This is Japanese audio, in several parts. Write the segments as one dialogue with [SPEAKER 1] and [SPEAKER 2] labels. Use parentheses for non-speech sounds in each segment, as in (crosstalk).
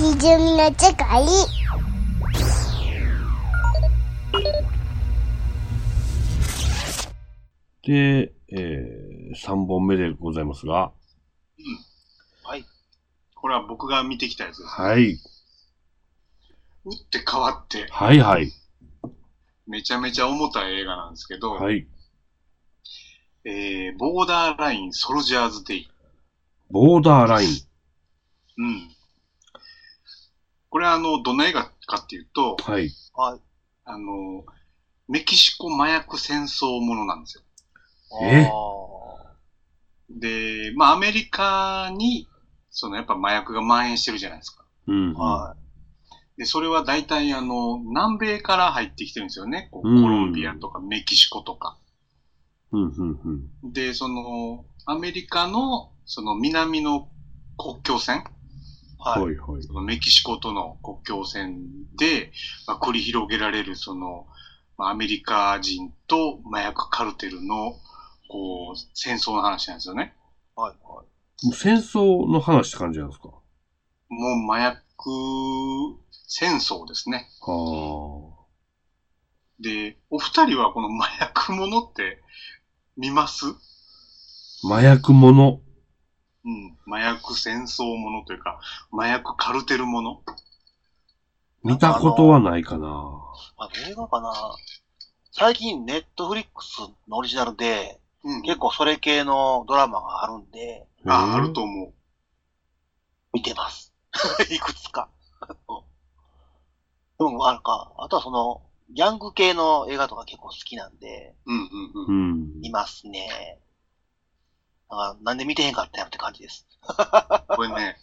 [SPEAKER 1] ひじゅみの世界
[SPEAKER 2] で、えー、3本目でございますが、
[SPEAKER 3] はい。これは僕が見てきたやつです。
[SPEAKER 2] はい。
[SPEAKER 3] 打って変わって、
[SPEAKER 2] はいはい。
[SPEAKER 3] めちゃめちゃ重たい映画なんですけど、
[SPEAKER 2] はい。
[SPEAKER 3] えー、ボーダーラインソルジャーズデイ。
[SPEAKER 2] ボーダーライン。
[SPEAKER 3] うん。これはあの、どんな映画かっていうと、
[SPEAKER 2] はい。
[SPEAKER 3] あの、メキシコ麻薬戦争ものなんですよ。
[SPEAKER 2] え？
[SPEAKER 4] あ
[SPEAKER 3] で、まあアメリカに、そのやっぱ麻薬が蔓延してるじゃないですか。
[SPEAKER 2] うん。
[SPEAKER 4] ーは
[SPEAKER 3] で、それは大体あの、南米から入ってきてるんですよね。こう
[SPEAKER 2] うん
[SPEAKER 3] コロンビアとかメキシコとか。
[SPEAKER 2] うん、うん、うん。
[SPEAKER 3] で、その、アメリカの、その南の国境線、
[SPEAKER 4] い。はい。
[SPEAKER 2] はい、はい。
[SPEAKER 3] そのメキシコとの国境線で、まあ、繰り広げられる、その、まあ、アメリカ人と麻薬カルテルの、こう、戦争の話なんですよね。
[SPEAKER 4] はい。はい。
[SPEAKER 2] もう戦争の話って感じなんですか？
[SPEAKER 3] もう麻薬戦争ですね。
[SPEAKER 2] は
[SPEAKER 3] で、お二人はこの麻薬ものって見ます？
[SPEAKER 2] あ。麻薬もの。
[SPEAKER 3] うん。麻薬戦争ものというか、麻薬カルテルもの？
[SPEAKER 2] 見たことはないかな。
[SPEAKER 4] あ映画かな？最近、ネットフリックスのオリジナルで、
[SPEAKER 3] うん。
[SPEAKER 4] 結構それ系のドラマがあるんで、
[SPEAKER 3] あ、あると思う。
[SPEAKER 4] 見てます。(laughs) いくつか。(laughs) でも、あるか、あとはその、ギャング系の映画とか結構好きなんで、
[SPEAKER 3] うんうん
[SPEAKER 2] う
[SPEAKER 3] うん。
[SPEAKER 2] ん。
[SPEAKER 4] 見ますね。だから、なんで見てへんかったんやろって感じです。(laughs)
[SPEAKER 3] これね、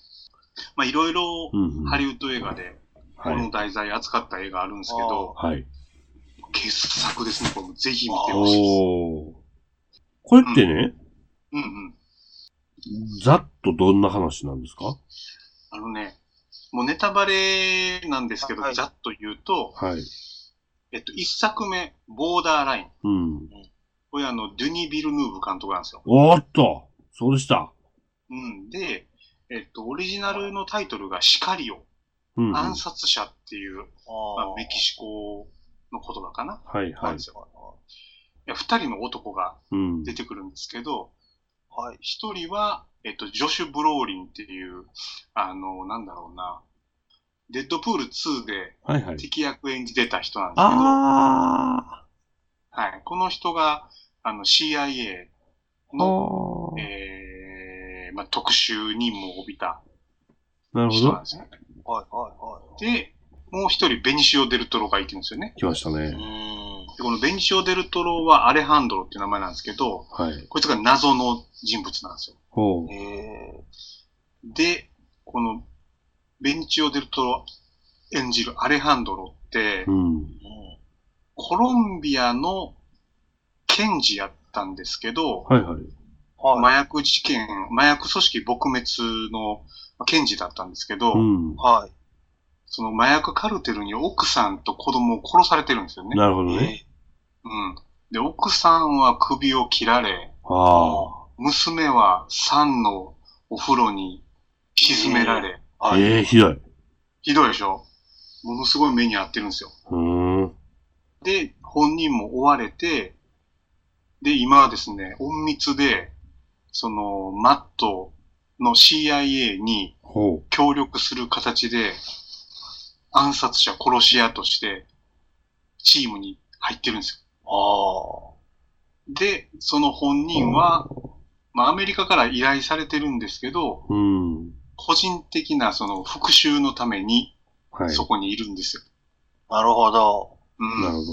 [SPEAKER 3] まあいろいろ
[SPEAKER 2] うん、うん。
[SPEAKER 3] ハリウッド映画で、こ
[SPEAKER 2] はい。
[SPEAKER 3] の題材扱った映画あるんですけど、
[SPEAKER 2] はい。
[SPEAKER 3] 傑作ですね。これもぜひ見てほしい。
[SPEAKER 2] これってね、
[SPEAKER 3] うんうん。
[SPEAKER 2] ざっとどんな話なんですか？
[SPEAKER 3] あのね、もうネタバレなんですけど、
[SPEAKER 4] はい
[SPEAKER 3] ざっと言うと、
[SPEAKER 2] はい。
[SPEAKER 3] えっと、一作目、ボーダーライン。
[SPEAKER 2] うん。
[SPEAKER 3] これあの、ドゥニ・ビルヌーブ監督なんですよ。
[SPEAKER 2] おーっとそうでした。
[SPEAKER 3] うん。で、えっと、オリジナルのタイトルがシカリオ、
[SPEAKER 2] うん、うん。
[SPEAKER 3] 暗殺者っていう、ま
[SPEAKER 4] あ
[SPEAKER 3] あ、メキシコの言葉かな。
[SPEAKER 2] はい、はい
[SPEAKER 3] なんで。すよ。いや、二人の男が
[SPEAKER 2] うん。
[SPEAKER 3] 出てくるんですけど、
[SPEAKER 4] はい。
[SPEAKER 3] 一人は、えっと、ジョシュ・ブローリンっていう、あの、なんだろうな、デッドプール2で
[SPEAKER 2] はい、はい。
[SPEAKER 3] 敵役演じてた人なんですけど、
[SPEAKER 2] あ
[SPEAKER 3] はい。この人が、あの、CIA
[SPEAKER 2] ー。
[SPEAKER 3] の、えー、まあ、特殊任務を帯びた
[SPEAKER 2] なるほど
[SPEAKER 3] 人なん。ですよ。
[SPEAKER 4] はい、はい、はい。
[SPEAKER 3] で、もう一人、ベニシオ・デルトロがいてるんですよね。
[SPEAKER 2] 来ましたね。
[SPEAKER 3] このベニシオ・デルトロはアレハンドロっていう名前なんですけど、
[SPEAKER 2] はい。
[SPEAKER 3] こいつが謎の人物なんですよ。
[SPEAKER 2] ほう。
[SPEAKER 4] え
[SPEAKER 3] で、この、ベニチオ・デルトロ演じるアレハンドロって。
[SPEAKER 2] うん。
[SPEAKER 3] コロンビアの検事やったんですけど、
[SPEAKER 2] はい、はい。
[SPEAKER 4] はい。
[SPEAKER 3] 麻薬事件、麻薬組織撲滅のまあ検事だったんですけど、
[SPEAKER 2] うん。
[SPEAKER 4] はい。
[SPEAKER 3] その麻薬カルテルに奥さんと子供を殺されてるんですよね。
[SPEAKER 2] なるほどね。
[SPEAKER 3] うん。で、奥さんは首を切られ、
[SPEAKER 2] あ
[SPEAKER 3] 娘は酸のお風呂に沈められ、
[SPEAKER 2] あ。
[SPEAKER 4] はい。
[SPEAKER 2] ええー、ひどい。
[SPEAKER 3] ひどいでしょ？ものすごい目に遭ってるんですよ。
[SPEAKER 2] うーん。
[SPEAKER 3] で、本人も追われて、で、今はですね、隠密で、その、マットの CIA に
[SPEAKER 2] ほ
[SPEAKER 3] 協力する形で、暗殺者、殺し屋として、チームに入ってるんです
[SPEAKER 4] ああ。
[SPEAKER 3] よ。で、その本
[SPEAKER 2] う。
[SPEAKER 3] 人は、まあ、アメリカから依頼されてるんですけど、
[SPEAKER 2] うん。
[SPEAKER 3] 個人的なその復讐のために、
[SPEAKER 2] はい。
[SPEAKER 3] そこにいるんですよ。
[SPEAKER 4] なるほど。
[SPEAKER 3] うん。
[SPEAKER 2] なるほど。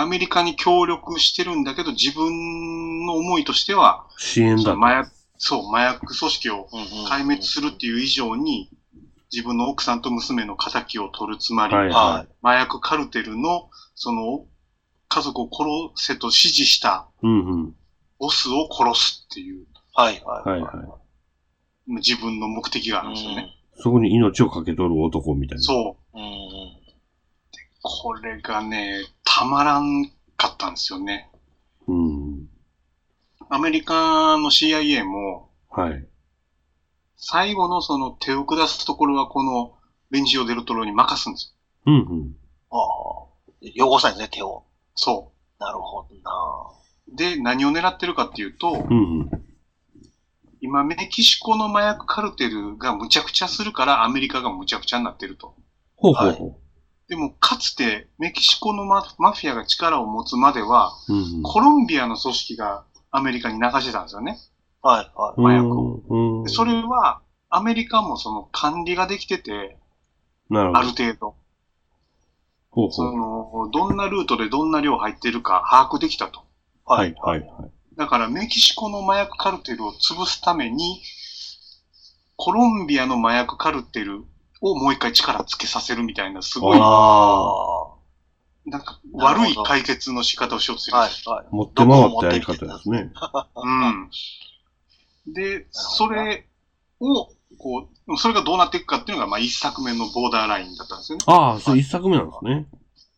[SPEAKER 3] アメリカに協力してるんだけど、自分の思いとしては、
[SPEAKER 2] 支援だ
[SPEAKER 3] 麻薬、そう、麻壊組織を壊滅するっていう以上に、自分の奥さんと娘の仇を取るつまり、
[SPEAKER 2] はい
[SPEAKER 4] は
[SPEAKER 3] 麻薬カルテルの、その、家族を殺せと指示した。ボスを殺すっていう、
[SPEAKER 4] い。はい、はい。
[SPEAKER 2] はいはい。
[SPEAKER 3] 自分の目的があるんですよね。
[SPEAKER 2] そこに命をかけとる男みたいな。
[SPEAKER 3] そう。
[SPEAKER 4] うん。うん。
[SPEAKER 3] これがね、たまらんかったんですよね。
[SPEAKER 2] うん。
[SPEAKER 3] アメリカの CIA も、
[SPEAKER 2] はい。
[SPEAKER 3] 最後のその手を下すところはこのベニシオ・デルトロに任すんです
[SPEAKER 2] うんうん。
[SPEAKER 4] ああ。汚さないですね、手を。
[SPEAKER 3] よ。そ
[SPEAKER 4] なるほどな。
[SPEAKER 3] う。で、何を狙ってるかっていうと、
[SPEAKER 2] うんうん。
[SPEAKER 3] 今、メキシコの麻薬カルテルがむちゃくちゃするから、アメリカがむちゃくちゃになってると。
[SPEAKER 2] ほうほうほ
[SPEAKER 3] でも、かつて、メキシコのママフィアが力を持つまでは、
[SPEAKER 2] う。うん
[SPEAKER 3] コロンビアの組織がアメリカに流してたんですよね。
[SPEAKER 4] はい、はい。
[SPEAKER 2] うん。
[SPEAKER 3] 麻薬をそれは、アメリカもその管理ができてて、あ
[SPEAKER 2] なるほど。
[SPEAKER 3] る程度。そ
[SPEAKER 2] ほうほう。
[SPEAKER 3] の、どんなルートでどんな量入ってるか把握できたと。
[SPEAKER 2] はいはいはい。
[SPEAKER 3] だから、メキシコの麻薬カルテルを潰すために、コロンビアの麻薬カルテルをもう一回力つけさせるみたいな、すごい、
[SPEAKER 2] あ
[SPEAKER 4] あ
[SPEAKER 3] なんか悪い解決の仕方をしようとする。
[SPEAKER 4] はい、はい。
[SPEAKER 2] 持って回ったやり方ですね。
[SPEAKER 3] うん。で、それを、こう、それがどうなっていくかっていうのが、まあ、一作目のボーダーラインだったんですよね。
[SPEAKER 2] ああ、それ一作目なんですね。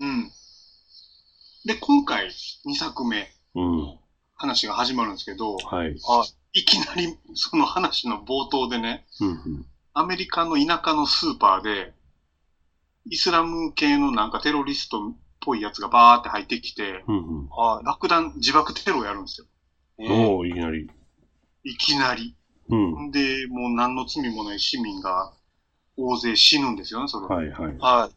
[SPEAKER 3] うん。で、今回、二作目、
[SPEAKER 2] うん。
[SPEAKER 3] 話が始まるんですけど、
[SPEAKER 2] はい。
[SPEAKER 3] いきなり、その話の冒頭でね、
[SPEAKER 2] うんうん。
[SPEAKER 3] アメリカの田舎のスーパーで、イスラム系のなんかテロリストっぽいやつがバーって入ってきて、
[SPEAKER 2] うんうん。
[SPEAKER 4] は
[SPEAKER 3] 爆弾、自爆テロをやるんですよ。
[SPEAKER 2] おおいきなり。
[SPEAKER 3] いきなり。
[SPEAKER 2] うん。
[SPEAKER 3] で、もう何の罪もない市民が大勢死ぬんですよね、それ。
[SPEAKER 2] はいはい。
[SPEAKER 4] は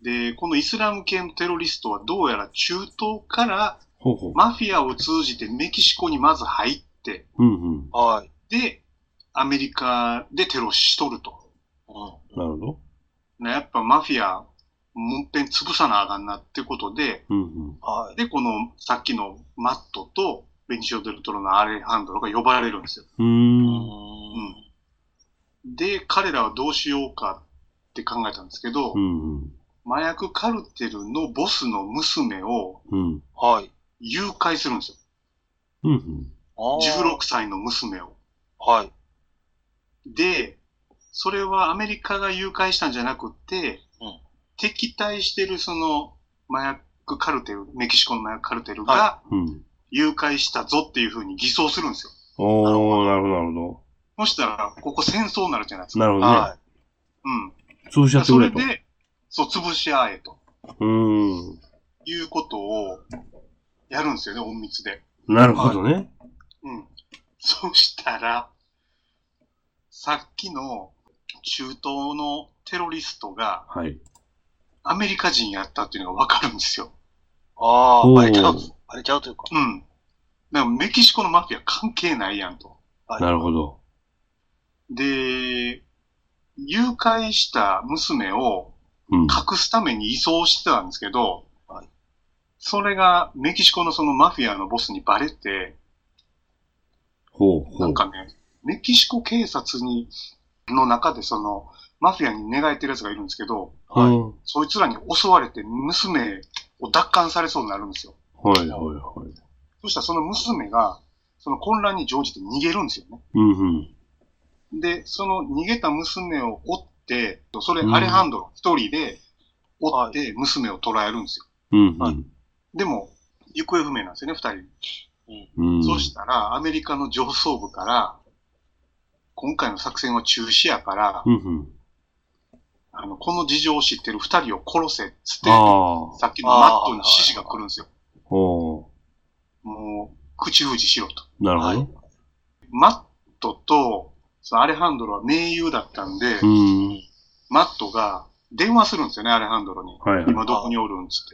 [SPEAKER 4] い。
[SPEAKER 3] で、このイスラム系のテロリストはどうやら中東から。マフィアを通じてメキシコにまず入って、
[SPEAKER 2] うんうん。
[SPEAKER 4] はい。
[SPEAKER 3] で、アメリカでテロしとると。
[SPEAKER 4] うん。
[SPEAKER 2] なるほど。
[SPEAKER 3] ね、やっぱマフィア、もっぺん潰さなあかんなってことで、
[SPEAKER 2] うんうん。
[SPEAKER 4] はい。
[SPEAKER 3] で、このさっきのマットとベニシオ・デルトロのアレハンドロが呼ばれるんですよ。
[SPEAKER 2] うー。
[SPEAKER 4] うんん。
[SPEAKER 3] で、彼らはどうしようかって考えたんですけど、
[SPEAKER 2] うんうん。
[SPEAKER 3] 麻薬カルテルのボスの娘を
[SPEAKER 2] うん。
[SPEAKER 4] はい。
[SPEAKER 3] 誘拐するんですよ。
[SPEAKER 2] うんうん。
[SPEAKER 4] あー
[SPEAKER 3] 16歳の娘を。
[SPEAKER 4] はい。
[SPEAKER 3] で、それはアメリカが誘拐したんじゃなくって、
[SPEAKER 4] うん
[SPEAKER 3] 敵対してるその麻薬カルテル、メキシコの麻薬カルテルが
[SPEAKER 4] は
[SPEAKER 2] うん。
[SPEAKER 3] 誘拐したぞっていうふうに偽装するんですよ。
[SPEAKER 2] おー、なるほど、なるほ
[SPEAKER 3] そしたら、ここ戦争になるじゃないです
[SPEAKER 2] ど。
[SPEAKER 3] か。
[SPEAKER 2] なるほどね。
[SPEAKER 4] は
[SPEAKER 3] うん。
[SPEAKER 2] 潰し合って
[SPEAKER 3] そ
[SPEAKER 2] くれと。
[SPEAKER 3] れで、そう、潰し合えと
[SPEAKER 2] うーん。
[SPEAKER 3] いうことをやるんですよね、隠密で。
[SPEAKER 2] なるほどね。
[SPEAKER 3] うん。そしたら、さっきの中東のテロリストが
[SPEAKER 2] はい。
[SPEAKER 3] アメリカ人やったっていうのがわかるんですよ。
[SPEAKER 4] い。ああ、バレちゃう。バレちゃうというか。
[SPEAKER 3] うん。だからメキシコのマフィア関係ないやんと。
[SPEAKER 4] はい
[SPEAKER 2] なるほど。
[SPEAKER 3] で、誘拐した娘を
[SPEAKER 2] うん。
[SPEAKER 3] 隠すために移送してたんですけど、
[SPEAKER 4] はい
[SPEAKER 3] それがメキシコのそのマフィアのボスにバレて、
[SPEAKER 2] ほうほう。
[SPEAKER 3] なんかね、メキシコ警察に、の中でその、マフィアに寝返ってる奴がいるんですけど、
[SPEAKER 4] はい
[SPEAKER 2] うん
[SPEAKER 3] そいつらに襲われて娘を奪還されそうになるんですよ。
[SPEAKER 2] はいはいはい。
[SPEAKER 3] そしたらその娘が、その混乱に乗じて逃げるんですよね。
[SPEAKER 2] うんうん。
[SPEAKER 3] で、その逃げた娘を追って、それ
[SPEAKER 2] うん
[SPEAKER 3] アレハンドロ一人で追って娘を捕らえるんですよ。
[SPEAKER 2] うん
[SPEAKER 4] はい
[SPEAKER 2] うん。
[SPEAKER 3] でも、行方不明なんですよね、二人。
[SPEAKER 2] うん。
[SPEAKER 3] そうしたら、アメリカの上層部から、今回の作戦は中止やから、
[SPEAKER 2] うんうん。
[SPEAKER 3] あの、この事情を知ってる二人を殺せっつって。さっきのマットに指示が来るんですよ。もう、口封じしろと。
[SPEAKER 2] なるほど。
[SPEAKER 3] マットと、そのアレハンドロは盟友だったんで、
[SPEAKER 2] うん。
[SPEAKER 3] マットが電話するんですよね、アレハンドロに。
[SPEAKER 2] はいはい。
[SPEAKER 3] 今どこにおるんつっ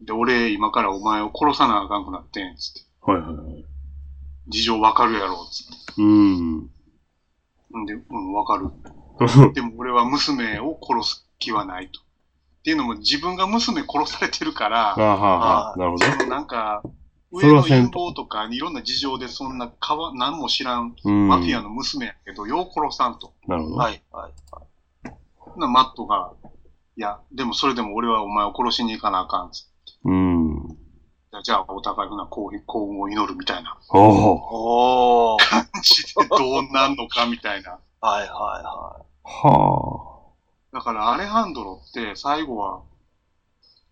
[SPEAKER 3] て。で、俺、今からお前を殺さなあかんくなってん、つって。
[SPEAKER 2] はいはいはい。
[SPEAKER 3] 事情わかるやろ、つって。
[SPEAKER 2] うん。
[SPEAKER 3] んで、うん、わかる。(laughs) でも俺は娘を殺す気はないと。っていうのも自分が娘殺されてるから、
[SPEAKER 2] あはあはあ。なるほど。
[SPEAKER 3] そのなんか、
[SPEAKER 2] そ
[SPEAKER 3] 上の陰謀とかいろんな事情でそんなかわ、何も知らん
[SPEAKER 2] うん。
[SPEAKER 3] マフィアの娘やけど、よう殺さんと。
[SPEAKER 2] なるほど。
[SPEAKER 4] はい。はい。
[SPEAKER 3] ほなマットが、いや、でもそれでも俺はお前を殺しに行かなあかんつって。
[SPEAKER 2] うん。
[SPEAKER 3] じゃあお互いな幸幸運を祈るみたいな
[SPEAKER 2] おお。
[SPEAKER 3] 感じでどうなんのかみたいな。
[SPEAKER 4] はい。はい。は
[SPEAKER 2] は
[SPEAKER 3] だからアレハンドロって最後は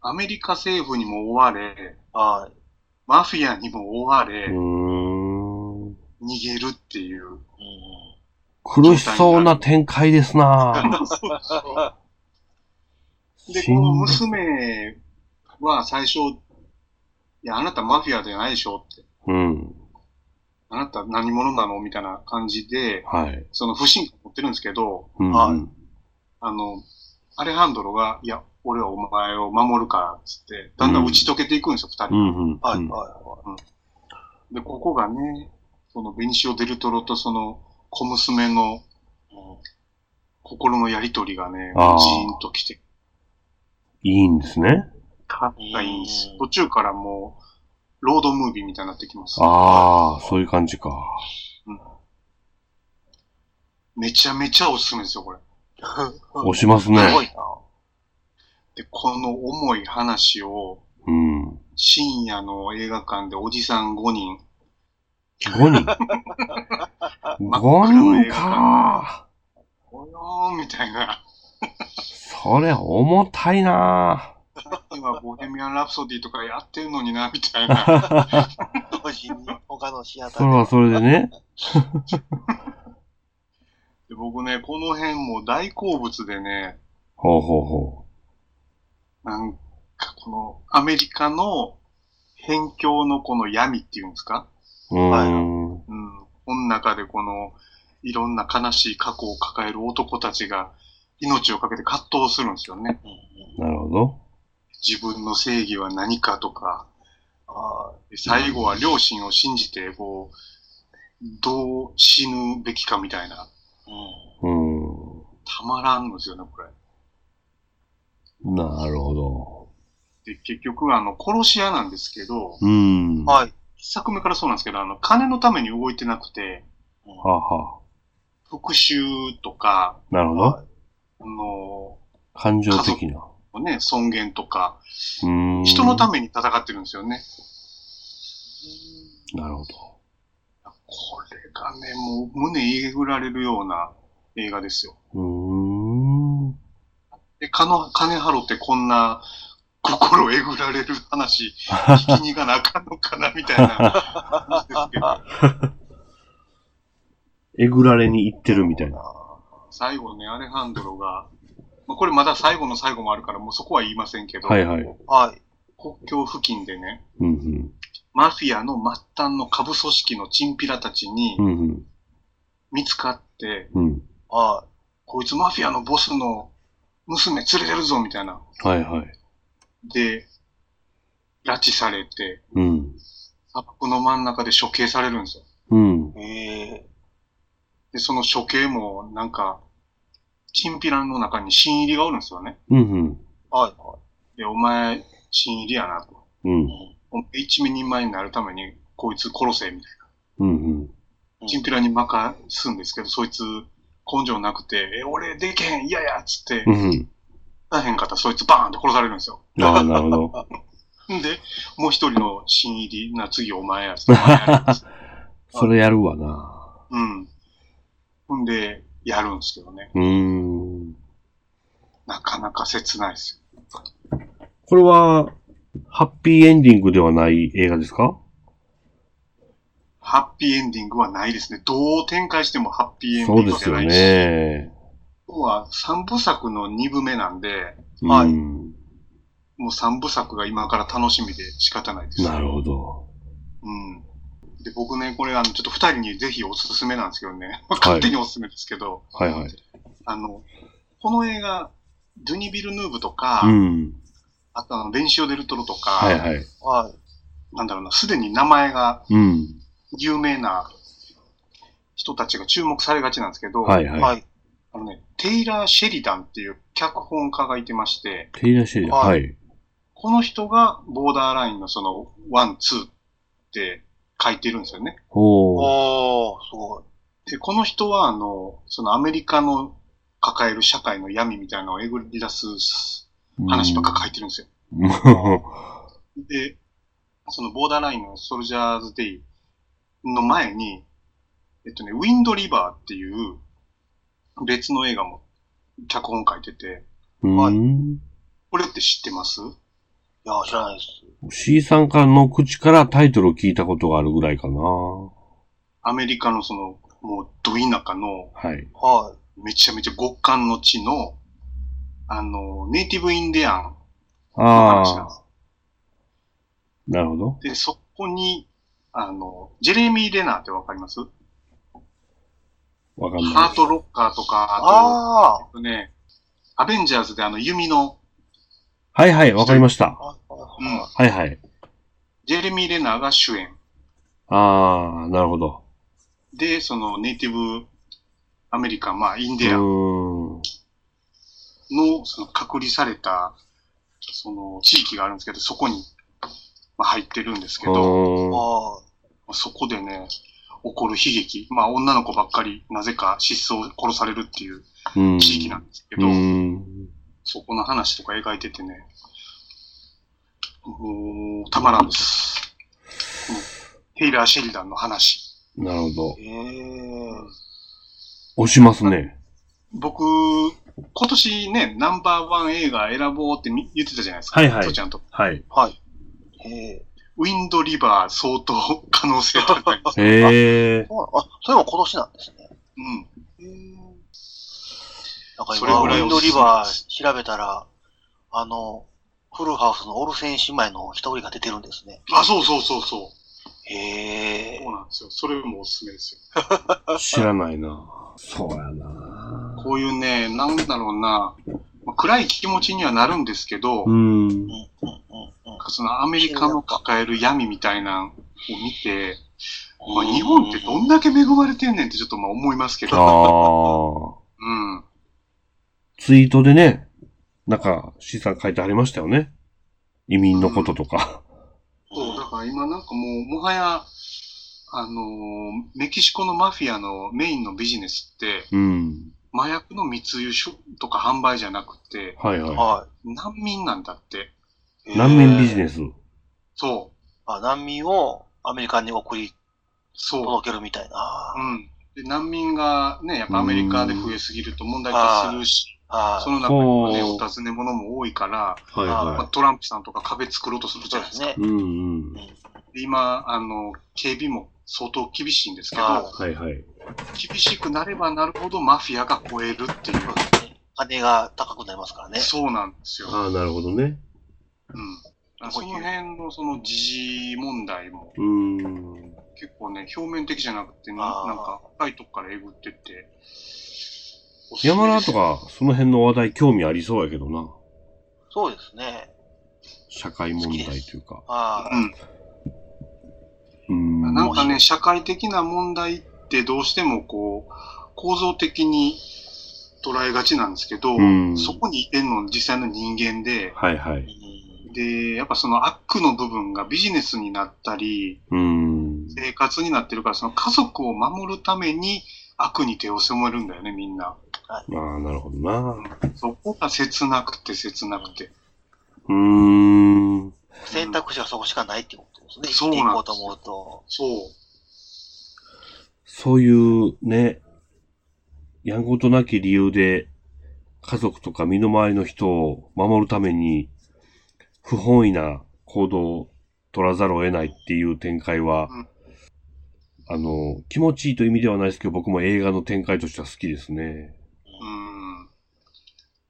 [SPEAKER 3] アメリカ政府にも追われ、
[SPEAKER 4] い。はい。
[SPEAKER 3] マフィアにも追われ。逃げるっていう。
[SPEAKER 4] うん。
[SPEAKER 2] 苦しそうな展開ですな (laughs)
[SPEAKER 3] で、この娘は最初、いや、あなたマフィアじゃないでしょって。
[SPEAKER 2] うん。
[SPEAKER 3] あなた何者なのみたいな感じで、
[SPEAKER 2] はい。
[SPEAKER 3] その不信感持ってるんですけど、
[SPEAKER 2] うん、
[SPEAKER 4] はい
[SPEAKER 2] うん。
[SPEAKER 3] あの、アレハンドロが、いや、俺はお前を守るから、つって、だんだん打ち解けていくんですよ、二、人。
[SPEAKER 2] うん、うん。
[SPEAKER 4] はい、
[SPEAKER 2] うん
[SPEAKER 4] はい、は
[SPEAKER 3] で、ここがね、そのベニシオ・デルトロとその小娘の
[SPEAKER 4] い。うん
[SPEAKER 3] 心のやりとりがね、ジーンときて、
[SPEAKER 2] いいんですね。
[SPEAKER 3] かったいいんです
[SPEAKER 4] うん。
[SPEAKER 3] 途中からもう、ロードムービーみたいになってきます。
[SPEAKER 2] ああ、そういう感じか。
[SPEAKER 3] めちゃめちゃおすすめですよ、これ。(laughs)
[SPEAKER 2] 押しますね。
[SPEAKER 4] すごいな。
[SPEAKER 3] で、この重い話を、
[SPEAKER 2] うん。
[SPEAKER 3] 深夜の映画館でおじさん5人、
[SPEAKER 2] 5人？(laughs) 5人か。
[SPEAKER 3] およーみたいな。
[SPEAKER 2] それ重たいな
[SPEAKER 3] 今、ボヘミアン・ラプソディとかやってんのにな、みたいな。
[SPEAKER 4] 同時に他のシアタ
[SPEAKER 2] それは
[SPEAKER 4] ー
[SPEAKER 2] それでね。(laughs)
[SPEAKER 3] で僕ね、この辺も大好物でね、
[SPEAKER 2] ほうほうほ
[SPEAKER 4] うん
[SPEAKER 3] なんかこのアメリカの辺境のこの闇っていうんですか？
[SPEAKER 2] う。うー
[SPEAKER 4] はい
[SPEAKER 2] ん。
[SPEAKER 3] うん。この中でこのいろんな悲しい過去を抱える男たちが命をかけて葛藤するんですよね。
[SPEAKER 4] うん
[SPEAKER 2] なるほど。
[SPEAKER 3] 自分の正義は何かとか、
[SPEAKER 4] は
[SPEAKER 3] で最後は両親を信じて、こう、どう死ぬべきかみたいな、
[SPEAKER 4] いうん
[SPEAKER 2] う
[SPEAKER 3] たまらんのですよね、これ。
[SPEAKER 2] なるほど。
[SPEAKER 3] で、結局、あの、殺し屋なんですけど、
[SPEAKER 2] うーん。は
[SPEAKER 4] はい。
[SPEAKER 3] 一作目からそうなんですけど、あの、金のために動いてなくて、
[SPEAKER 2] あは
[SPEAKER 3] 復讐とか、
[SPEAKER 2] あ。なるほど。
[SPEAKER 4] は
[SPEAKER 3] あの、
[SPEAKER 2] 感情的な。
[SPEAKER 3] ね、尊厳とか。人のために戦ってるんですよね。
[SPEAKER 2] なるほど。
[SPEAKER 3] これがね、もう胸えぐられるような映画ですよ。
[SPEAKER 2] うーん。
[SPEAKER 3] で、かの、金払ってこんな心えぐられる話、(laughs) 聞きに行かなあかんのかな、みたいな感じですけど。(laughs)
[SPEAKER 2] えぐられに行ってるみたいな。
[SPEAKER 3] 最後ね、アレハンドロが、まあ、これまだ最後の最後もあるから、もうそこは言いませんけど、
[SPEAKER 2] はいはい。
[SPEAKER 4] はい。
[SPEAKER 3] 国境付近でね、
[SPEAKER 2] うん
[SPEAKER 3] マフィアの末端の下部組織のチンピラたちに
[SPEAKER 2] うん。うん
[SPEAKER 3] 見つかって、
[SPEAKER 2] うん。うん。
[SPEAKER 4] は
[SPEAKER 3] こいつマフィアのボスの娘連れてるぞ、みたいな。
[SPEAKER 2] はいはい。
[SPEAKER 3] で、拉致されて、
[SPEAKER 2] うん。
[SPEAKER 3] 砂漠の真ん中で処刑されるんですよ。
[SPEAKER 2] うん。
[SPEAKER 4] い。え
[SPEAKER 3] で、その処刑も、なんか、チンピラの中に新入りがおるんですよね。
[SPEAKER 2] うんうん。
[SPEAKER 4] ー、はい。は
[SPEAKER 3] で、お前、新入りやなと。
[SPEAKER 2] うん。
[SPEAKER 4] い。
[SPEAKER 3] お前一味人前になるために、こいつ殺せ、みたい
[SPEAKER 2] うんうん。
[SPEAKER 3] な。チンピラに任すんですけど、そいつ、根性なくて、え、俺でけへん、嫌やっつって、
[SPEAKER 2] うん
[SPEAKER 3] 大変かったらそいつバーンと殺されるんですよ。
[SPEAKER 2] なるほど。
[SPEAKER 3] ん (laughs) で、もう一人の新入りな、次お前やつって。(laughs)
[SPEAKER 2] それやるわな。
[SPEAKER 3] うん。ほんで、やるんですけどね。
[SPEAKER 2] うーん。
[SPEAKER 3] なかなか切ないですよ。
[SPEAKER 2] これは、ハッピーエンディングではない映画ですか？
[SPEAKER 3] ハッピーエンディングはないですね。どう展開してもハッピーエンディ
[SPEAKER 2] そうですよ
[SPEAKER 3] ングじゃないし。
[SPEAKER 2] ね。
[SPEAKER 3] 今日は三部作の二部目なんで、
[SPEAKER 4] はい
[SPEAKER 2] うん
[SPEAKER 3] もう三部作が今から楽しみで仕方ないです。
[SPEAKER 2] なるほど。
[SPEAKER 3] うん。で、僕ね、これあの、ちょっと二人にぜひおすすめなんですけどね。(laughs) 勝手におすすめですけど、
[SPEAKER 2] はいはい。
[SPEAKER 3] あの、この映画、ドゥニ・ビルヌーブとか、
[SPEAKER 2] うん。
[SPEAKER 3] あとあの、ベンシオ・デルトロとか、
[SPEAKER 2] はいはい。
[SPEAKER 4] はい。
[SPEAKER 3] なんだろうな、すでに名前が
[SPEAKER 2] うん。
[SPEAKER 3] 有名な人たちが注目されがちなんですけど、
[SPEAKER 2] はいはい。
[SPEAKER 4] はい。
[SPEAKER 3] あのね、テイラー・シェリダンっていう脚本家がいてまして、
[SPEAKER 2] テイラーシェリー。
[SPEAKER 4] は
[SPEAKER 2] はい。
[SPEAKER 3] この人がボーダーラインのその、ワン、ツーって書いてるんですよね。
[SPEAKER 2] おー。
[SPEAKER 4] おー、すごい。
[SPEAKER 3] で、この人はあの、そのアメリカの抱える社会の闇みたいなのをえぐり出す話ばっか書いてるんですよ。
[SPEAKER 2] うん
[SPEAKER 3] で、そのボーダーラインのソルジャーズデイの前に、えっとね、ウィンドリバーっていう別の映画も脚本書いてて、
[SPEAKER 2] うん。
[SPEAKER 3] これって知ってます？
[SPEAKER 4] いや、知らないです。
[SPEAKER 2] C さんからの口からタイトルを聞いたことがあるぐらいかな。
[SPEAKER 3] アメリカのそのもう、ど田舎の、
[SPEAKER 2] はい。
[SPEAKER 4] は
[SPEAKER 3] めちゃめちゃ極寒の地の、あの、ネイティブインディアンの話なんで
[SPEAKER 2] あ
[SPEAKER 3] す。
[SPEAKER 2] あ、なるほど。
[SPEAKER 3] で、そこに、あの、ジェレミー・レナーってわかります？
[SPEAKER 2] わかんない
[SPEAKER 3] ハートロッカーと
[SPEAKER 4] い。
[SPEAKER 3] か、あ
[SPEAKER 4] ああ。
[SPEAKER 3] と、えっとね、アベンジャーズであの弓の、
[SPEAKER 2] はいはい、わかりました。
[SPEAKER 3] うん、
[SPEAKER 2] はいはい。
[SPEAKER 3] ジェレミー・レナーが主演。
[SPEAKER 2] ああ、なるほど。
[SPEAKER 3] で、そのネイティブアメリカン、まあ、イン
[SPEAKER 2] う
[SPEAKER 3] ディアン。の、その隔離された、その地域があるんですけど、そこに、まあ、入ってるんですけど、
[SPEAKER 4] あ
[SPEAKER 3] そこでね、起こる悲劇。まあ、女の子ばっかり、なぜか失踪、殺されるっていう
[SPEAKER 2] うん。
[SPEAKER 3] 地域なんですけ
[SPEAKER 2] う
[SPEAKER 3] ど、
[SPEAKER 2] ん。
[SPEAKER 3] そこの話とか描いててね、たまらんです。テイラー・シェリダンの話。
[SPEAKER 2] なるほど
[SPEAKER 4] あ。。ええ
[SPEAKER 2] 押しますね。
[SPEAKER 3] 僕、今年ね、ナンバーワン映画選ぼうってみ言ってたじゃないですか。
[SPEAKER 2] はいはい
[SPEAKER 3] ちゃんと。
[SPEAKER 2] はい。
[SPEAKER 4] はい。ええ
[SPEAKER 3] ウィンドリバー相当可能性高いです。
[SPEAKER 2] へえ。
[SPEAKER 4] そうなのあ、それも今年なんですね。
[SPEAKER 3] うん。
[SPEAKER 4] へえなんか
[SPEAKER 3] それ
[SPEAKER 4] 今、ウィンドリバー調べたら、あの、フルハウスのオルセン姉妹の一人が出てるんですね。
[SPEAKER 3] あ、そうそうそうそう。
[SPEAKER 4] へえ
[SPEAKER 3] そうなんですよ。それもおすすめですよ。(laughs)
[SPEAKER 2] 知らないな。そうやな。
[SPEAKER 3] こういうね、なんだろうな、まあ暗い気持ちにはなるんですけど、
[SPEAKER 2] うん。
[SPEAKER 4] うんうんうんうん。
[SPEAKER 3] そのアメリカの抱える闇みたいなのを見て、まあ、日本ってどんだけ恵まれてんねんってちょっとまあ思いますけど、
[SPEAKER 2] ああ。
[SPEAKER 3] うん。
[SPEAKER 2] ツイートでね、なんか、資産書いてありましたよね。移民のこととか。
[SPEAKER 3] そう、だから今なんかもう、もはや、あのーメキシコのマフィアのメインのビジネスって、
[SPEAKER 2] うん。
[SPEAKER 3] 麻薬の密輸所とか販売じゃなくて、
[SPEAKER 2] はいは
[SPEAKER 4] は
[SPEAKER 3] 難民なんだって。
[SPEAKER 4] い。
[SPEAKER 2] い。難民ビジネ
[SPEAKER 4] ス。
[SPEAKER 2] ス。
[SPEAKER 3] そう、
[SPEAKER 4] あ、難民をアメリカに送り
[SPEAKER 3] そう。
[SPEAKER 4] 届けるみたいな。
[SPEAKER 3] うん。で、難民がね、やっぱアメリカで増えすぎると問題化するし、
[SPEAKER 4] あ
[SPEAKER 3] その中にはね、お尋ね者も多いから、
[SPEAKER 2] はい
[SPEAKER 3] まあ、
[SPEAKER 2] は
[SPEAKER 3] トランプさんとか壁作ろうとするじゃないですか。
[SPEAKER 4] すね。
[SPEAKER 2] い。うんうん。
[SPEAKER 3] で今、あの、警備も相当厳しいんですけど、
[SPEAKER 4] は
[SPEAKER 2] はいはい。
[SPEAKER 3] 厳しくなればなるほどマフィアが超えるっていう。
[SPEAKER 4] 金が高くなりますからね。
[SPEAKER 3] そうなんですよ。
[SPEAKER 2] ああ、なるほどね。
[SPEAKER 3] うん。その辺のその時事問題も。結構ね、表面的じゃなくて、ななんか深いとこからえぐってって。
[SPEAKER 2] 山田とか、その辺の話題興味ありそうやけどな。
[SPEAKER 4] そうですね。
[SPEAKER 2] 社会問題というか。
[SPEAKER 4] あ
[SPEAKER 3] うん。
[SPEAKER 2] うーん。
[SPEAKER 3] なんかね、社会的な問題ってどうしてもこう、構造的に捉えがちなんですけど、
[SPEAKER 2] うん
[SPEAKER 3] そこにいてんの実際の人間で、
[SPEAKER 4] あ。
[SPEAKER 2] はいはい。
[SPEAKER 4] うん
[SPEAKER 3] で、やっぱその悪の部分がビジネスになったり、
[SPEAKER 2] うーん。
[SPEAKER 3] 生活になってるから、その家族を守るために悪に手を染めるんだよね、みんな。
[SPEAKER 2] ああ、なるほどな。
[SPEAKER 3] そこが切なくて切なくて。
[SPEAKER 2] うーん。
[SPEAKER 4] 選択肢はそこしかないってことですね。
[SPEAKER 3] そうなんです
[SPEAKER 4] うと。
[SPEAKER 3] そう。
[SPEAKER 2] そういうね、やんごとなき理由で、家族とか身の回りの人を守るために、不本意な行動を取らざるを得ないっていう展開は、
[SPEAKER 3] うん
[SPEAKER 2] あの、気持ちいいという意味ではないですけど、僕も映画の展開としては好きですね。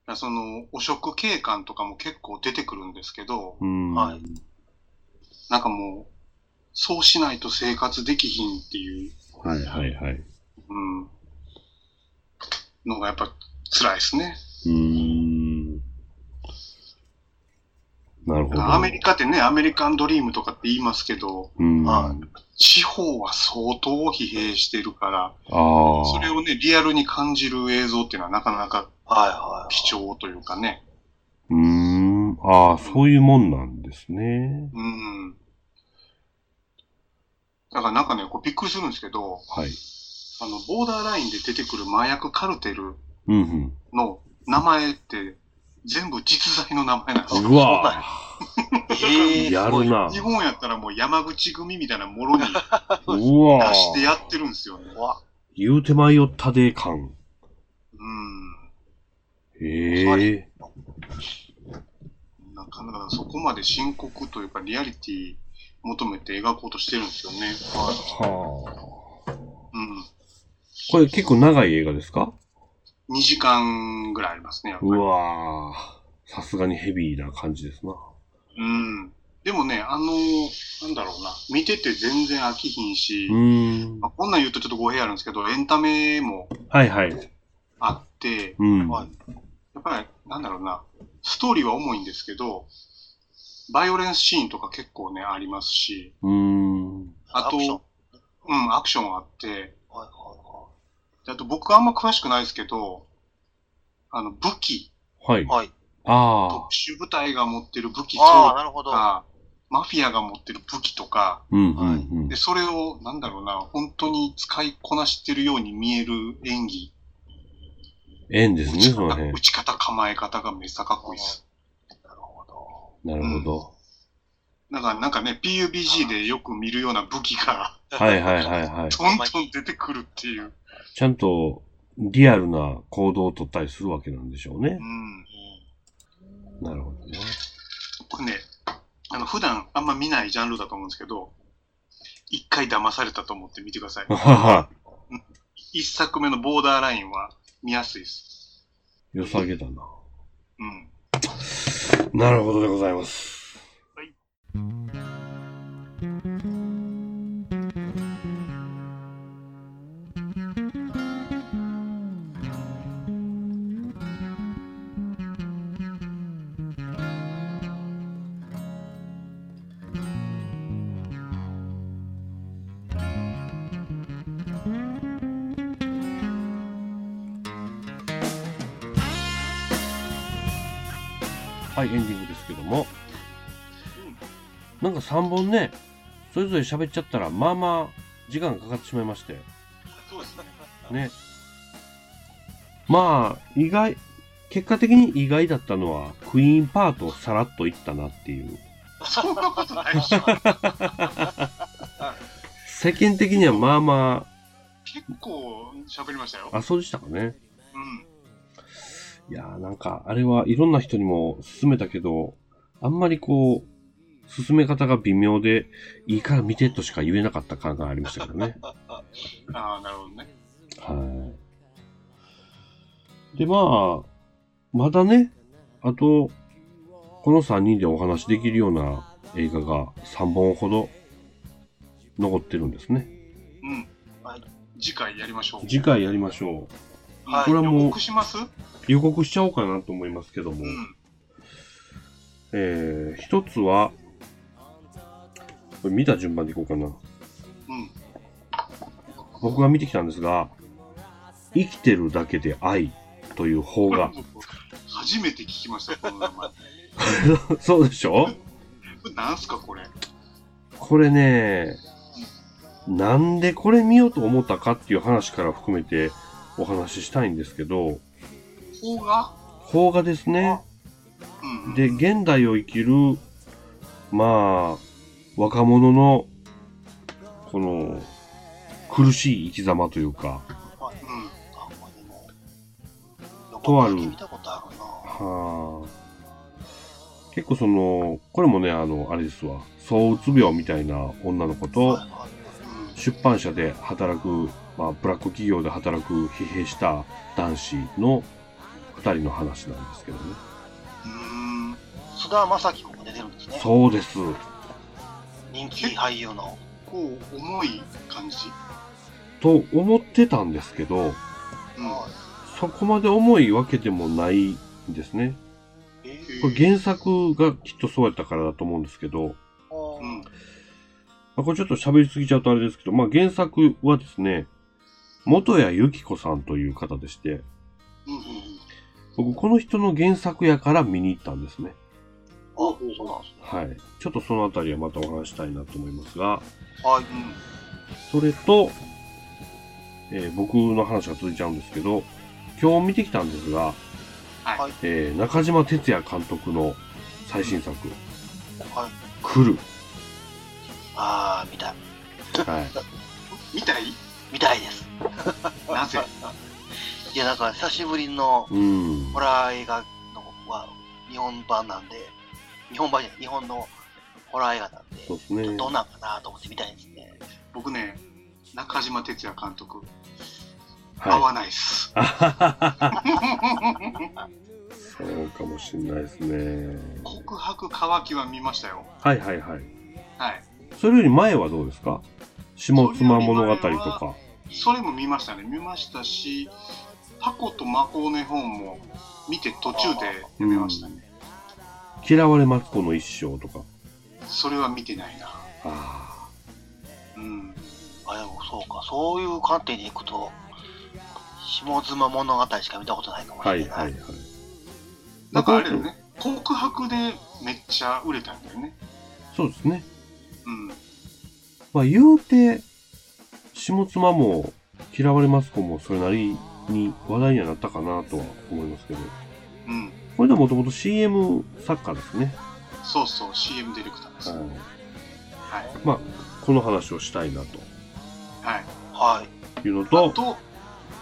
[SPEAKER 3] うん。その、汚職警官とかも結構出てくるんですけど、
[SPEAKER 2] うん。
[SPEAKER 4] はい
[SPEAKER 3] なんかもう、そうしないと生活できひんっていう、
[SPEAKER 2] はいはいはい。
[SPEAKER 3] うん、のがやっぱ辛いですね。
[SPEAKER 2] うーん。なるほど。
[SPEAKER 3] アメリカってね、アメリカンドリームとかって言いますけど、
[SPEAKER 2] うん。
[SPEAKER 4] は
[SPEAKER 3] 地方は相当疲弊してるから、
[SPEAKER 2] ああ。
[SPEAKER 3] それをね、リアルに感じる映像っていうのはなかなか
[SPEAKER 4] はいはい。
[SPEAKER 3] 貴重というかね。
[SPEAKER 2] うーん。ああ、そういうもんなんですね。
[SPEAKER 3] うん。だからなんかね、こうびっくりするんですけど、
[SPEAKER 2] はい。
[SPEAKER 3] あの、ボーダーラインで出てくる麻薬カルテル
[SPEAKER 2] うんうん。
[SPEAKER 3] の名前って全部実在の名前なんですよ。
[SPEAKER 2] うわ
[SPEAKER 4] ええ (laughs)
[SPEAKER 2] やるな。
[SPEAKER 3] 日本やったらもう山口組みたいなものに
[SPEAKER 2] うわ
[SPEAKER 3] 出してやってるんですよね。
[SPEAKER 4] わ、
[SPEAKER 2] 言うてまいよったで感。
[SPEAKER 3] うん。
[SPEAKER 2] ええ
[SPEAKER 3] なかなかそこまで深刻というかリアリティ求めて描こうとしてるんですよね。
[SPEAKER 2] は
[SPEAKER 3] うん。
[SPEAKER 2] これ結構長い映画ですか？
[SPEAKER 3] 2時間ぐらいありますね、やっぱり。
[SPEAKER 2] うわー。さすがにヘビーな感じですな。
[SPEAKER 3] うん。でもね、あのなんだろうな、見てて全然飽きひんし、
[SPEAKER 2] ん
[SPEAKER 3] ま。あ、こんなん言うとちょっと語弊あるんですけど、エンタメも
[SPEAKER 2] はいはい。
[SPEAKER 3] あって、
[SPEAKER 2] うん。
[SPEAKER 4] はい
[SPEAKER 3] やっぱり、なんだろうな、ストーリーは重いんですけど、バイオレンスシーンとか結構ね、ありますし、
[SPEAKER 2] うーん。
[SPEAKER 3] あと、
[SPEAKER 4] アクション
[SPEAKER 3] うん、アクションあって、あと僕あんま詳しくないですけど、あの、武器、
[SPEAKER 2] はい。
[SPEAKER 4] はい。はい。
[SPEAKER 2] あ
[SPEAKER 3] 特殊部隊が持ってる武器
[SPEAKER 4] ああ、
[SPEAKER 3] と
[SPEAKER 4] なるほど。
[SPEAKER 3] か、マフィアが持ってる武器とか、
[SPEAKER 2] あ。うん、う
[SPEAKER 4] はい
[SPEAKER 2] ん、うん
[SPEAKER 3] で、。それを、なんだろうな、本当に使いこなしてるように見える演技。
[SPEAKER 2] 縁ですね、
[SPEAKER 3] 打ち方、
[SPEAKER 2] その辺
[SPEAKER 3] 打。ち方、構え方がめっちゃかっこいいです。
[SPEAKER 4] なるほど。
[SPEAKER 2] なるほど。
[SPEAKER 3] なんか、なんかね、PUBG でよく見るような武器が、
[SPEAKER 2] はいはいはいはい。(laughs)
[SPEAKER 3] どんどん出てくるっていう。
[SPEAKER 2] ちゃんと、リアルな行動を取ったりするわけなんでしょうね
[SPEAKER 3] う。ん。
[SPEAKER 2] なるほどね。
[SPEAKER 3] これね、あの、普段あんま見ないジャンルだと思うんですけど、一回騙されたと思って見てください。一作目のボーダーラインは見やすいです。
[SPEAKER 2] 良さげだな。
[SPEAKER 3] うん。
[SPEAKER 2] なるほどでございます。3本ね、それぞれ喋っちゃったら、まあまあ、時間がかかってしまいまして。
[SPEAKER 3] そうですね。
[SPEAKER 2] ね。まあ、意外、結果的に意外だったのは、クイーンパートをさらっといったなっていう。
[SPEAKER 3] そんなことないでしょ。
[SPEAKER 2] 世間的にはまあま
[SPEAKER 3] 結構喋りましたよ。
[SPEAKER 2] あ、あ、そうでしたかね。
[SPEAKER 3] うん。
[SPEAKER 2] いやーなんか、あれはいろんな人にも勧めたけど、あんまりこう、進め方が微妙で、いいから見てとしか言えなかった感がありましたけどね。(laughs)
[SPEAKER 3] ああ、なるほどね。
[SPEAKER 2] はい。で、まあ、まだね、あと、この3人でお話しできるような映画が3本ほど残ってるんですね。
[SPEAKER 3] うん。
[SPEAKER 4] はい
[SPEAKER 3] 次回やりましょう。
[SPEAKER 2] 次回やりましょう。
[SPEAKER 4] はい
[SPEAKER 2] これはもう
[SPEAKER 3] 予告します？
[SPEAKER 2] 予告しちゃおうかなと思いますけども、
[SPEAKER 3] うん。
[SPEAKER 2] えー、一つは、これ見た順番でいこうかな。
[SPEAKER 3] うん。
[SPEAKER 2] 僕が見てきたんですが、生きてるだけで愛という邦画。
[SPEAKER 3] 初めて聞きました、この名前。(laughs)
[SPEAKER 2] そうでしょ？
[SPEAKER 3] なんすか、これ？
[SPEAKER 2] これね、なんでこれ見ようと思ったかっていう話から含めてお話ししたいんですけど、
[SPEAKER 3] 邦画？
[SPEAKER 2] 邦画ですね。
[SPEAKER 3] うん。
[SPEAKER 2] で、現代を生きる、まあ、若者の、この、苦しい生き様というか。とある。はあ、結構その、これもね、あの、あれですわ、躁うつ病みたいな女の子と、出版社で働く、まあ、ブラック企業で働く疲弊した男子の二人の話なんですけどね。
[SPEAKER 3] うん。
[SPEAKER 4] 菅田将暉君も出てるんですね。
[SPEAKER 2] そうです。
[SPEAKER 4] 人気俳優の。
[SPEAKER 3] こう、重い感じ
[SPEAKER 2] と思ってたんですけど、
[SPEAKER 3] うん。
[SPEAKER 4] はい
[SPEAKER 2] そこまで重いわけでもないんですね。
[SPEAKER 4] え
[SPEAKER 2] これ原作がきっとそうやったからだと思うんですけど、
[SPEAKER 4] ー
[SPEAKER 3] うん。
[SPEAKER 2] まあ、これちょっと喋りすぎちゃうとあれですけど、まあ原作はですね、元谷由紀子さんという方でして、
[SPEAKER 3] うん。うん。
[SPEAKER 2] 僕この人の原作やから見に行ったんですね。
[SPEAKER 4] あ、そうなんですね。
[SPEAKER 2] はい。ちょっとそのあたりはまたお話ししたいなと思いますが、
[SPEAKER 4] はい。
[SPEAKER 3] うん。
[SPEAKER 2] それと、えー僕の話が続いちゃうんですけど、今日見てきたんですが、
[SPEAKER 3] はい。
[SPEAKER 2] えー中島哲也監督の最新作、
[SPEAKER 4] はい。
[SPEAKER 2] 来る。
[SPEAKER 4] あー、見たい。
[SPEAKER 2] はい。(laughs)
[SPEAKER 3] 見たい？
[SPEAKER 4] 見たいです。(laughs)
[SPEAKER 3] なぜ？
[SPEAKER 4] いや、なんか久しぶりの
[SPEAKER 2] うん
[SPEAKER 4] ホ。ラー映画のは日本版なんで、日本版じゃない、日本のホラー映画なんで、
[SPEAKER 2] そうですね。
[SPEAKER 4] どうなんかなと思って見たいですね。
[SPEAKER 3] 僕ね、中島哲也監督、合
[SPEAKER 2] はい。
[SPEAKER 3] わないっす。
[SPEAKER 2] そうかもしれないですね。
[SPEAKER 3] 告白乾きは見ましたよ。
[SPEAKER 2] はいはいはい。
[SPEAKER 3] はい。
[SPEAKER 2] それより前はどうですか？下妻物語とか。
[SPEAKER 3] それも見ましたね。見ましたし、タコとマコの本も見て途中で読めましたね。
[SPEAKER 2] 嫌われマツコの一生とか。
[SPEAKER 3] それは見てないな。
[SPEAKER 2] あ
[SPEAKER 3] うん。
[SPEAKER 4] あ、でもそうか、そういう観点でいくと、下妻物語しか見たことないかも
[SPEAKER 2] あ。
[SPEAKER 4] しれない。
[SPEAKER 2] はいはいはい。
[SPEAKER 3] なんかあれだよね。告白でめっちゃ売れたんだよね。
[SPEAKER 2] そうですね。
[SPEAKER 3] うん。
[SPEAKER 2] まあ言うて、下妻も嫌われマツコもそれなりに話題にはなったかなとは思いますけど。
[SPEAKER 3] うん。
[SPEAKER 2] これでもともと CM 作家ですね。
[SPEAKER 3] そうそう、CM ディレクターです。
[SPEAKER 2] はい。
[SPEAKER 3] はい。
[SPEAKER 2] まあ、この話をしたいなと
[SPEAKER 3] はい。
[SPEAKER 4] はい。
[SPEAKER 2] いうの
[SPEAKER 3] あ
[SPEAKER 2] と、
[SPEAKER 3] と、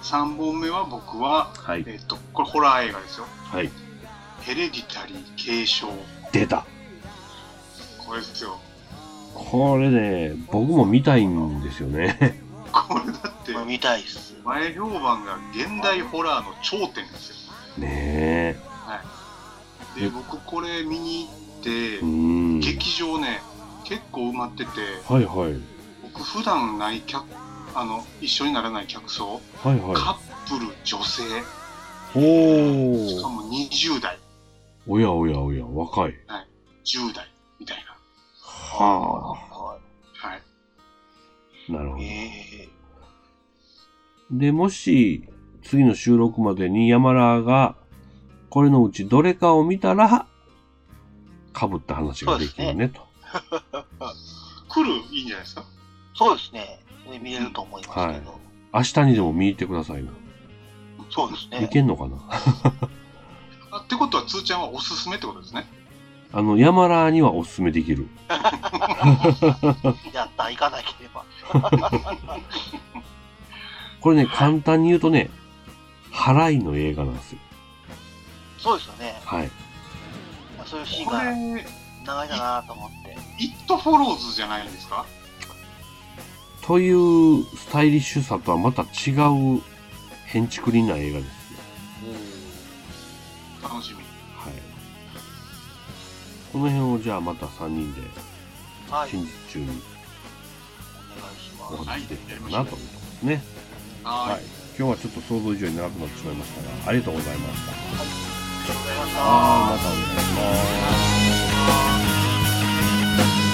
[SPEAKER 3] 3本目は僕は、
[SPEAKER 2] はい。
[SPEAKER 3] えっと、これホラー映画ですよ。
[SPEAKER 2] はい。
[SPEAKER 3] ヘレディタリー継承。
[SPEAKER 2] 出た。
[SPEAKER 3] これですよ。
[SPEAKER 2] これね、僕も見たいんですよね。(laughs)
[SPEAKER 3] これだって
[SPEAKER 4] これ、見たいっす。
[SPEAKER 3] 前評判が現代ホラーの頂点ですよ。
[SPEAKER 2] ね
[SPEAKER 3] で、
[SPEAKER 2] え
[SPEAKER 3] 僕これ見に行って。劇場ね、結構埋まってて、
[SPEAKER 2] はいはい。
[SPEAKER 3] 僕普段ない客、あの、一緒にならない客層、
[SPEAKER 2] はいはい。
[SPEAKER 3] カップル、女性、
[SPEAKER 2] おー。
[SPEAKER 3] しかも20代、
[SPEAKER 2] おやおやおや、若い。
[SPEAKER 3] 10代みたい
[SPEAKER 2] は
[SPEAKER 4] は
[SPEAKER 3] な。はい。
[SPEAKER 2] あ。なるほ
[SPEAKER 4] い。
[SPEAKER 2] ど。
[SPEAKER 4] え
[SPEAKER 2] で、もし、次の収録までに山田が、これのうちどれかを見たら、被った話ができるね、と。
[SPEAKER 3] 来るいいんじゃないですか？
[SPEAKER 4] ーそうですね。見れると思いますけど。
[SPEAKER 2] 明日にでも見に行ってくださいな。
[SPEAKER 4] そうですね
[SPEAKER 2] い。けんのかな？
[SPEAKER 3] あ (laughs) ってことは、つーちゃんはおすすめってことですね？
[SPEAKER 2] あの、山田にはおすすめできる。
[SPEAKER 4] やった、行かなければ。(laughs)
[SPEAKER 2] これね、簡単に言うとね、払いの映画なんですよ。
[SPEAKER 4] そうですよね。
[SPEAKER 2] はい。
[SPEAKER 4] まあそういうシーン
[SPEAKER 3] こ
[SPEAKER 4] が
[SPEAKER 3] れ、
[SPEAKER 4] 長いかなと思って。
[SPEAKER 3] イットフォローズじゃないんですか？
[SPEAKER 2] というスタイリッシュさとはまた違う、変築りな映画ですよ。
[SPEAKER 3] 楽しみ。
[SPEAKER 2] はい。この辺をじゃあまた3人で
[SPEAKER 4] はい。
[SPEAKER 2] 近日中に
[SPEAKER 4] お願いし
[SPEAKER 2] お
[SPEAKER 4] ます。
[SPEAKER 2] 話しできたらなと思ってますね。
[SPEAKER 3] は
[SPEAKER 2] はい。今日はちょっと想像以上に長くなってしまいましたが、ありがとうございました。
[SPEAKER 4] ありがとうござい
[SPEAKER 2] ありがとうございました。